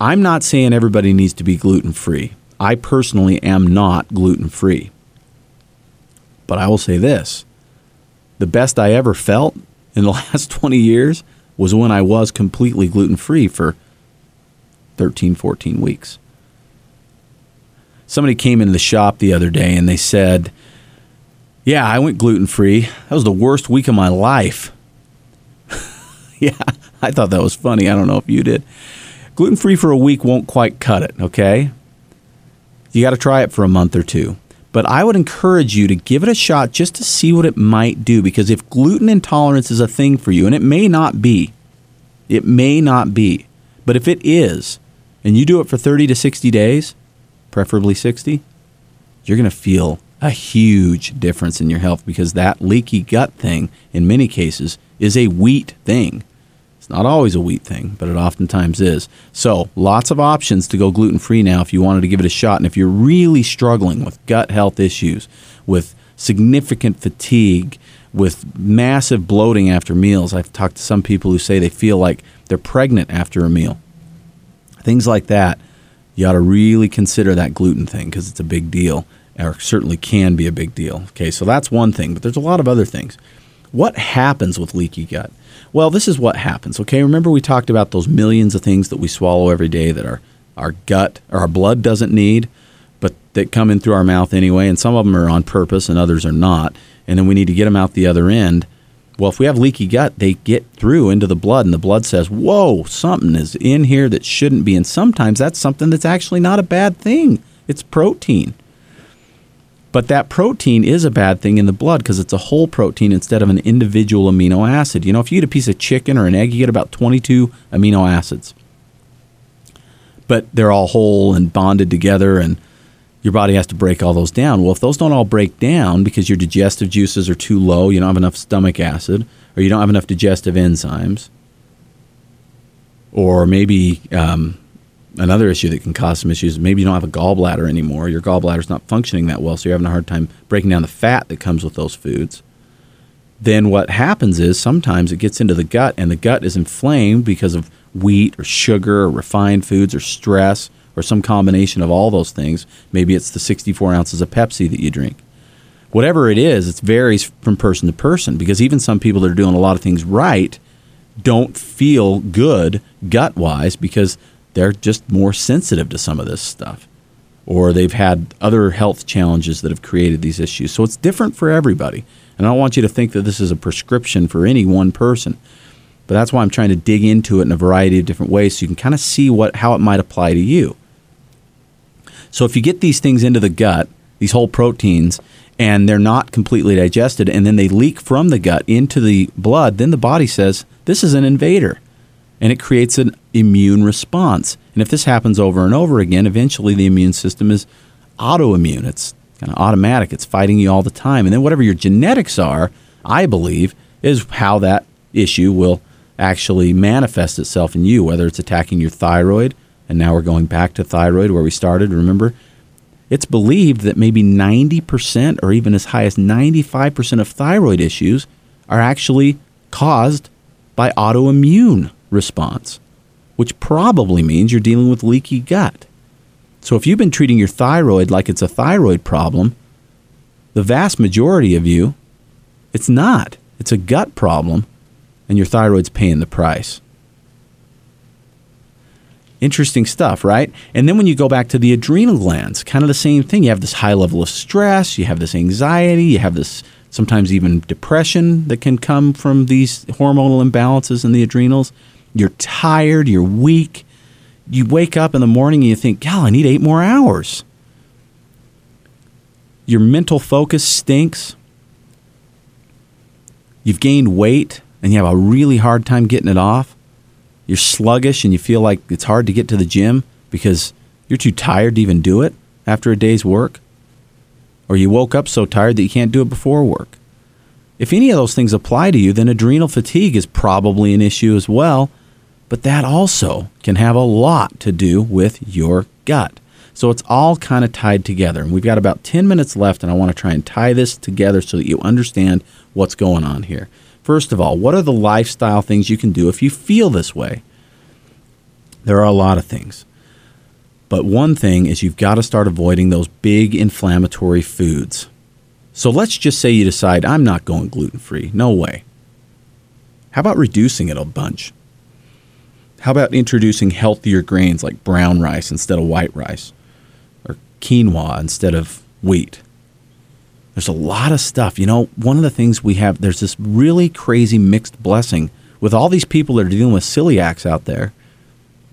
I'm not saying everybody needs to be gluten free. I personally am not gluten free. But I will say this the best I ever felt in the (laughs) last 20 years was when I was completely gluten free for 13, 14 weeks. Somebody came into the shop the other day and they said, Yeah, I went gluten free. That was the worst week of my life. (laughs) yeah, (laughs) I thought that was funny. I don't know if you did. Gluten free for a week won't quite cut it, okay? You got to try it for a month or two. But I would encourage you to give it a shot just to see what it might do because if gluten intolerance is a thing for you, and it may not be, it may not be, but if it is, and you do it for 30 to 60 days, preferably 60, you're going to feel a huge difference in your health because that leaky gut thing, in many cases, is a wheat thing. It's not always a wheat thing, but it oftentimes is. So, lots of options to go gluten free now if you wanted to give it a shot. And if you're really struggling with gut health issues, with significant fatigue, with massive bloating after meals, I've talked to some people who say they feel like they're pregnant after a meal. Things like that, you ought to really consider that gluten thing because it's a big deal or certainly can be a big deal. Okay, so that's one thing, but there's a lot of other things. What happens with leaky gut? Well, this is what happens. Okay, remember we talked about those millions of things that we swallow every day that our our gut or our blood doesn't need, but that come in through our mouth anyway, and some of them are on purpose and others are not, and then we need to get them out the other end. Well, if we have leaky gut, they get through into the blood, and the blood says, Whoa, something is in here that shouldn't be. And sometimes that's something that's actually not a bad thing. It's protein. But that protein is a bad thing in the blood because it's a whole protein instead of an individual amino acid. You know, if you eat a piece of chicken or an egg, you get about 22 amino acids. But they're all whole and bonded together, and your body has to break all those down. Well, if those don't all break down because your digestive juices are too low, you don't have enough stomach acid, or you don't have enough digestive enzymes, or maybe um, another issue that can cause some issues. Maybe you don't have a gallbladder anymore. Your gallbladder's not functioning that well, so you're having a hard time breaking down the fat that comes with those foods. Then what happens is sometimes it gets into the gut, and the gut is inflamed because of wheat or sugar or refined foods or stress or some combination of all those things. Maybe it's the 64 ounces of Pepsi that you drink. Whatever it is, it varies from person to person because even some people that are doing a lot of things right don't feel good gut wise because they're just more sensitive to some of this stuff. Or they've had other health challenges that have created these issues. So it's different for everybody. And I don't want you to think that this is a prescription for any one person. But that's why I'm trying to dig into it in a variety of different ways so you can kind of see what how it might apply to you. So if you get these things into the gut, these whole proteins, and they're not completely digested, and then they leak from the gut into the blood, then the body says, This is an invader and it creates an immune response. And if this happens over and over again, eventually the immune system is autoimmune. It's kind of automatic. It's fighting you all the time. And then whatever your genetics are, I believe, is how that issue will actually manifest itself in you, whether it's attacking your thyroid. And now we're going back to thyroid where we started. Remember, it's believed that maybe 90% or even as high as 95% of thyroid issues are actually caused by autoimmune response, which probably means you're dealing with leaky gut. So if you've been treating your thyroid like it's a thyroid problem, the vast majority of you, it's not. It's a gut problem, and your thyroid's paying the price. Interesting stuff, right? And then when you go back to the adrenal glands, kind of the same thing. You have this high level of stress, you have this anxiety, you have this sometimes even depression that can come from these hormonal imbalances in the adrenals. You're tired, you're weak. You wake up in the morning and you think, God, I need eight more hours. Your mental focus stinks. You've gained weight and you have a really hard time getting it off. You're sluggish and you feel like it's hard to get to the gym because you're too tired to even do it after a day's work. Or you woke up so tired that you can't do it before work. If any of those things apply to you, then adrenal fatigue is probably an issue as well but that also can have a lot to do with your gut. So it's all kind of tied together. And we've got about 10 minutes left, and I want to try and tie this together so that you understand what's going on here. First of all, what are the lifestyle things you can do if you feel this way? There are a lot of things. But one thing is you've got to start avoiding those big inflammatory foods. So let's just say you decide, I'm not going gluten free. No way. How about reducing it a bunch? How about introducing healthier grains like brown rice instead of white rice or quinoa instead of wheat? There's a lot of stuff. You know, one of the things we have, there's this really crazy mixed blessing with all these people that are dealing with celiacs out there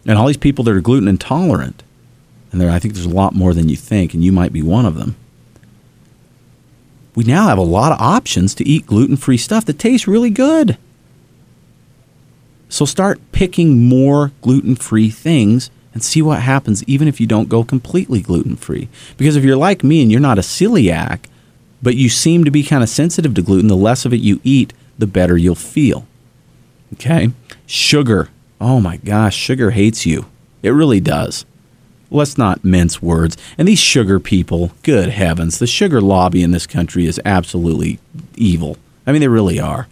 and all these people that are gluten intolerant. And there, I think there's a lot more than you think, and you might be one of them. We now have a lot of options to eat gluten free stuff that tastes really good. So start picking more gluten free things and see what happens, even if you don't go completely gluten free. Because if you're like me and you're not a celiac, but you seem to be kind of sensitive to gluten, the less of it you eat, the better you'll feel. Okay? Sugar. Oh my gosh, sugar hates you. It really does. Let's not mince words. And these sugar people, good heavens, the sugar lobby in this country is absolutely evil. I mean, they really are.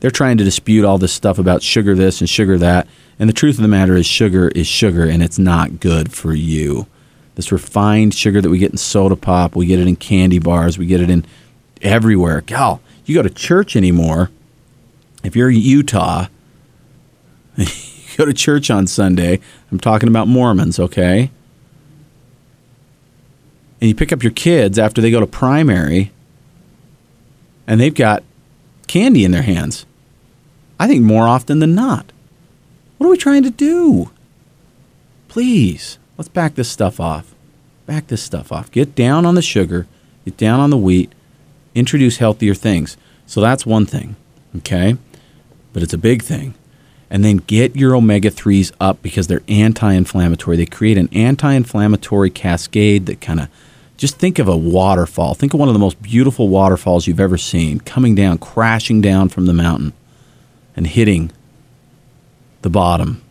They're trying to dispute all this stuff about sugar this and sugar that. And the truth of the matter is, sugar is sugar and it's not good for you. This refined sugar that we get in soda pop, we get it in candy bars, we get it in everywhere. Gal, you go to church anymore. If you're in Utah, (laughs) you go to church on Sunday. I'm talking about Mormons, okay? And you pick up your kids after they go to primary and they've got candy in their hands. I think more often than not. What are we trying to do? Please, let's back this stuff off. Back this stuff off. Get down on the sugar, get down on the wheat, introduce healthier things. So that's one thing, okay? But it's a big thing. And then get your omega 3s up because they're anti inflammatory. They create an anti inflammatory cascade that kind of just think of a waterfall. Think of one of the most beautiful waterfalls you've ever seen coming down, crashing down from the mountain and hitting the bottom.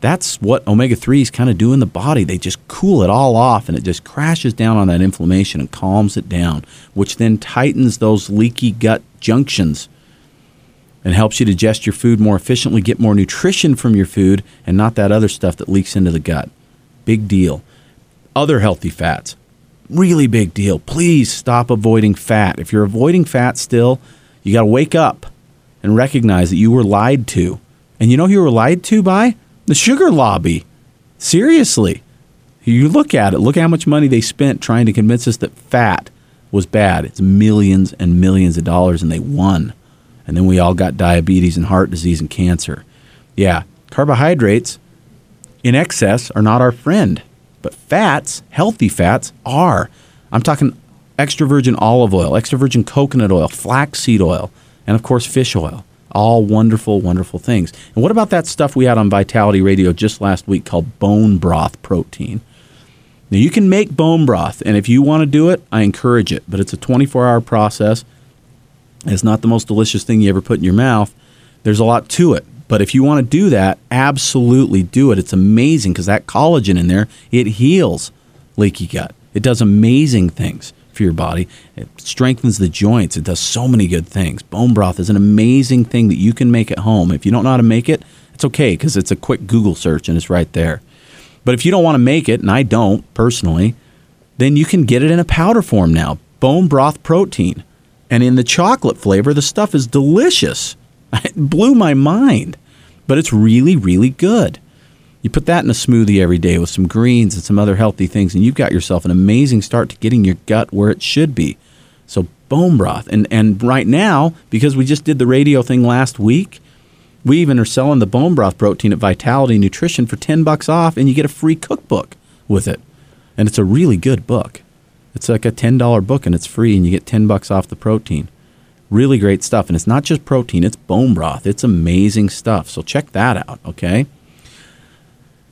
That's what omega 3s kind of do in the body. They just cool it all off and it just crashes down on that inflammation and calms it down, which then tightens those leaky gut junctions and helps you digest your food more efficiently, get more nutrition from your food, and not that other stuff that leaks into the gut. Big deal. Other healthy fats. Really big deal. Please stop avoiding fat. If you're avoiding fat still, you got to wake up and recognize that you were lied to. And you know who you were lied to by? The sugar lobby. Seriously. You look at it, look how much money they spent trying to convince us that fat was bad. It's millions and millions of dollars, and they won. And then we all got diabetes and heart disease and cancer. Yeah, carbohydrates in excess are not our friend, but fats, healthy fats, are. I'm talking extra virgin olive oil, extra virgin coconut oil, flaxseed oil, and of course, fish oil. All wonderful, wonderful things. And what about that stuff we had on Vitality Radio just last week called bone broth protein? Now, you can make bone broth, and if you want to do it, I encourage it, but it's a 24 hour process. It's not the most delicious thing you ever put in your mouth. There's a lot to it. But if you want to do that, absolutely do it. It's amazing because that collagen in there, it heals leaky gut. It does amazing things for your body. It strengthens the joints. It does so many good things. Bone broth is an amazing thing that you can make at home. If you don't know how to make it, it's okay because it's a quick Google search and it's right there. But if you don't want to make it, and I don't personally, then you can get it in a powder form now. Bone broth protein. And in the chocolate flavor, the stuff is delicious. (laughs) It blew my mind, but it's really, really good. You put that in a smoothie every day with some greens and some other healthy things, and you've got yourself an amazing start to getting your gut where it should be. So, bone broth. And, and right now, because we just did the radio thing last week, we even are selling the bone broth protein at Vitality Nutrition for 10 bucks off, and you get a free cookbook with it. And it's a really good book. It's like a $10 book, and it's free, and you get 10 bucks off the protein. Really great stuff. And it's not just protein, it's bone broth. It's amazing stuff. So check that out, okay?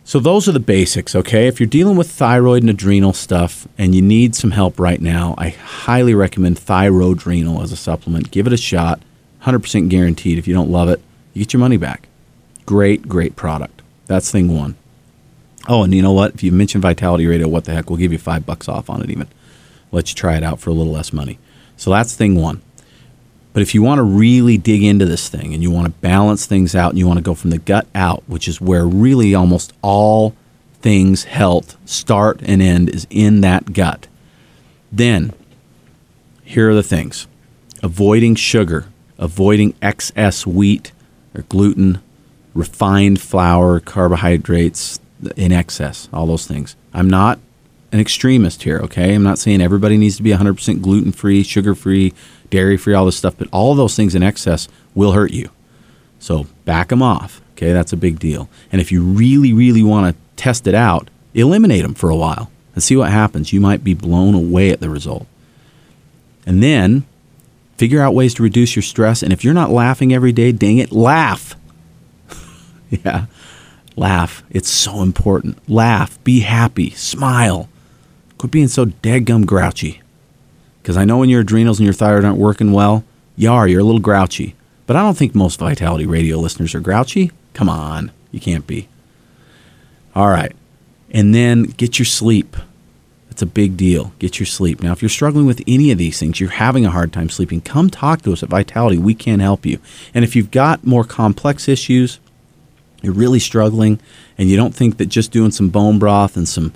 So those are the basics, okay? If you're dealing with thyroid and adrenal stuff and you need some help right now, I highly recommend Thyroadrenal as a supplement. Give it a shot. 100% guaranteed. If you don't love it, you get your money back. Great, great product. That's thing one. Oh, and you know what? If you mention Vitality Radio, what the heck? We'll give you five bucks off on it even. Let you try it out for a little less money. So that's thing one. But if you want to really dig into this thing and you want to balance things out and you want to go from the gut out, which is where really almost all things health start and end is in that gut, then here are the things avoiding sugar, avoiding excess wheat or gluten, refined flour, carbohydrates in excess, all those things. I'm not an extremist here, okay? I'm not saying everybody needs to be 100% gluten free, sugar free, dairy free, all this stuff, but all those things in excess will hurt you. So back them off, okay? That's a big deal. And if you really, really want to test it out, eliminate them for a while and see what happens. You might be blown away at the result. And then figure out ways to reduce your stress. And if you're not laughing every day, dang it, laugh. (laughs) yeah, laugh. It's so important. Laugh, be happy, smile. Quit being so deadgum grouchy. Because I know when your adrenals and your thyroid aren't working well, you are, you're a little grouchy. But I don't think most Vitality Radio listeners are grouchy. Come on, you can't be. All right. And then get your sleep. That's a big deal. Get your sleep. Now, if you're struggling with any of these things, you're having a hard time sleeping, come talk to us at Vitality. We can help you. And if you've got more complex issues, you're really struggling, and you don't think that just doing some bone broth and some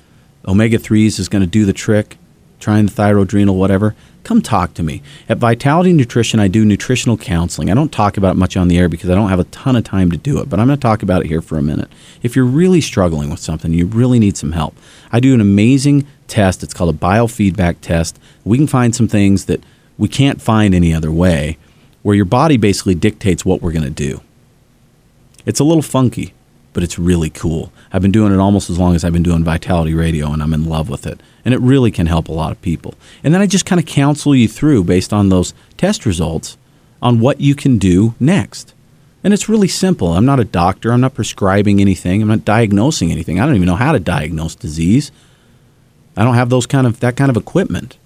omega 3s is going to do the trick, trying the thyroadrenal, whatever, come talk to me. At Vitality Nutrition, I do nutritional counseling. I don't talk about it much on the air because I don't have a ton of time to do it, but I'm going to talk about it here for a minute. If you're really struggling with something, you really need some help. I do an amazing test. It's called a biofeedback test. We can find some things that we can't find any other way, where your body basically dictates what we're going to do. It's a little funky, but it's really cool. I've been doing it almost as long as I've been doing Vitality Radio, and I'm in love with it. And it really can help a lot of people. And then I just kind of counsel you through based on those test results on what you can do next. And it's really simple. I'm not a doctor. I'm not prescribing anything. I'm not diagnosing anything. I don't even know how to diagnose disease. I don't have those kind of that kind of equipment.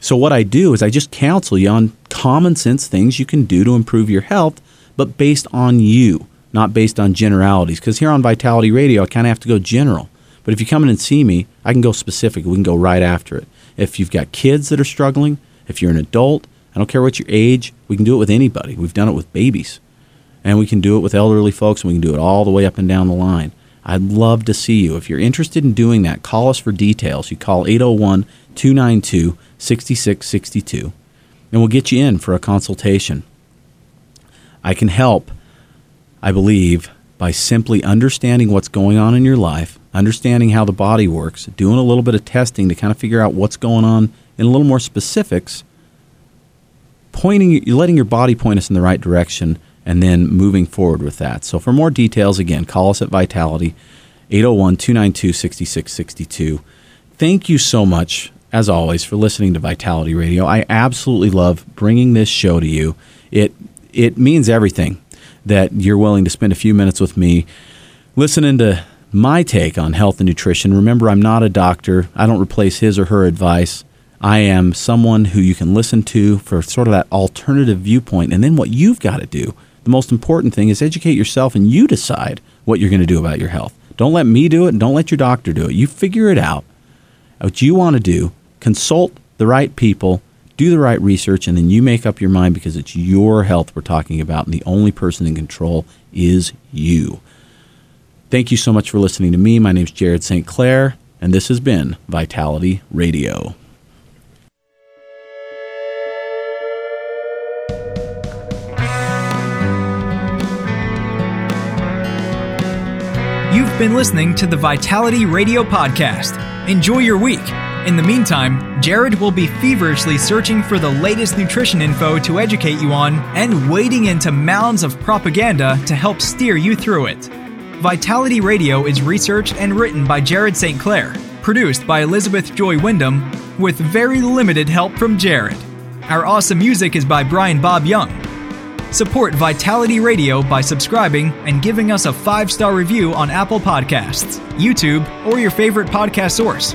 So what I do is I just counsel you on common sense things you can do to improve your health, but based on you not based on generalities. Because here on Vitality Radio, I kind of have to go general. But if you come in and see me, I can go specific. We can go right after it. If you've got kids that are struggling, if you're an adult, I don't care what your age, we can do it with anybody. We've done it with babies. And we can do it with elderly folks, and we can do it all the way up and down the line. I'd love to see you. If you're interested in doing that, call us for details. You call 801 292 6662, and we'll get you in for a consultation. I can help I believe, by simply understanding what's going on in your life, understanding how the body works, doing a little bit of testing to kind of figure out what's going on in a little more specifics, pointing, letting your body point us in the right direction, and then moving forward with that. So, for more details, again, call us at Vitality, 801 292 6662. Thank you so much, as always, for listening to Vitality Radio. I absolutely love bringing this show to you. It, it means everything that you're willing to spend a few minutes with me listening to my take on health and nutrition. Remember, I'm not a doctor, I don't replace his or her advice. I am someone who you can listen to for sort of that alternative viewpoint. And then what you've got to do, the most important thing is educate yourself and you decide what you're going to do about your health. Don't let me do it and don't let your doctor do it. You figure it out. What you want to do, consult the right people do the right research, and then you make up your mind because it's your health we're talking about, and the only person in control is you. Thank you so much for listening to me. My name is Jared St. Clair, and this has been Vitality Radio. You've been listening to the Vitality Radio Podcast. Enjoy your week. In the meantime, Jared will be feverishly searching for the latest nutrition info to educate you on and wading into mounds of propaganda to help steer you through it. Vitality Radio is researched and written by Jared St. Clair, produced by Elizabeth Joy Wyndham, with very limited help from Jared. Our awesome music is by Brian Bob Young. Support Vitality Radio by subscribing and giving us a five star review on Apple Podcasts, YouTube, or your favorite podcast source.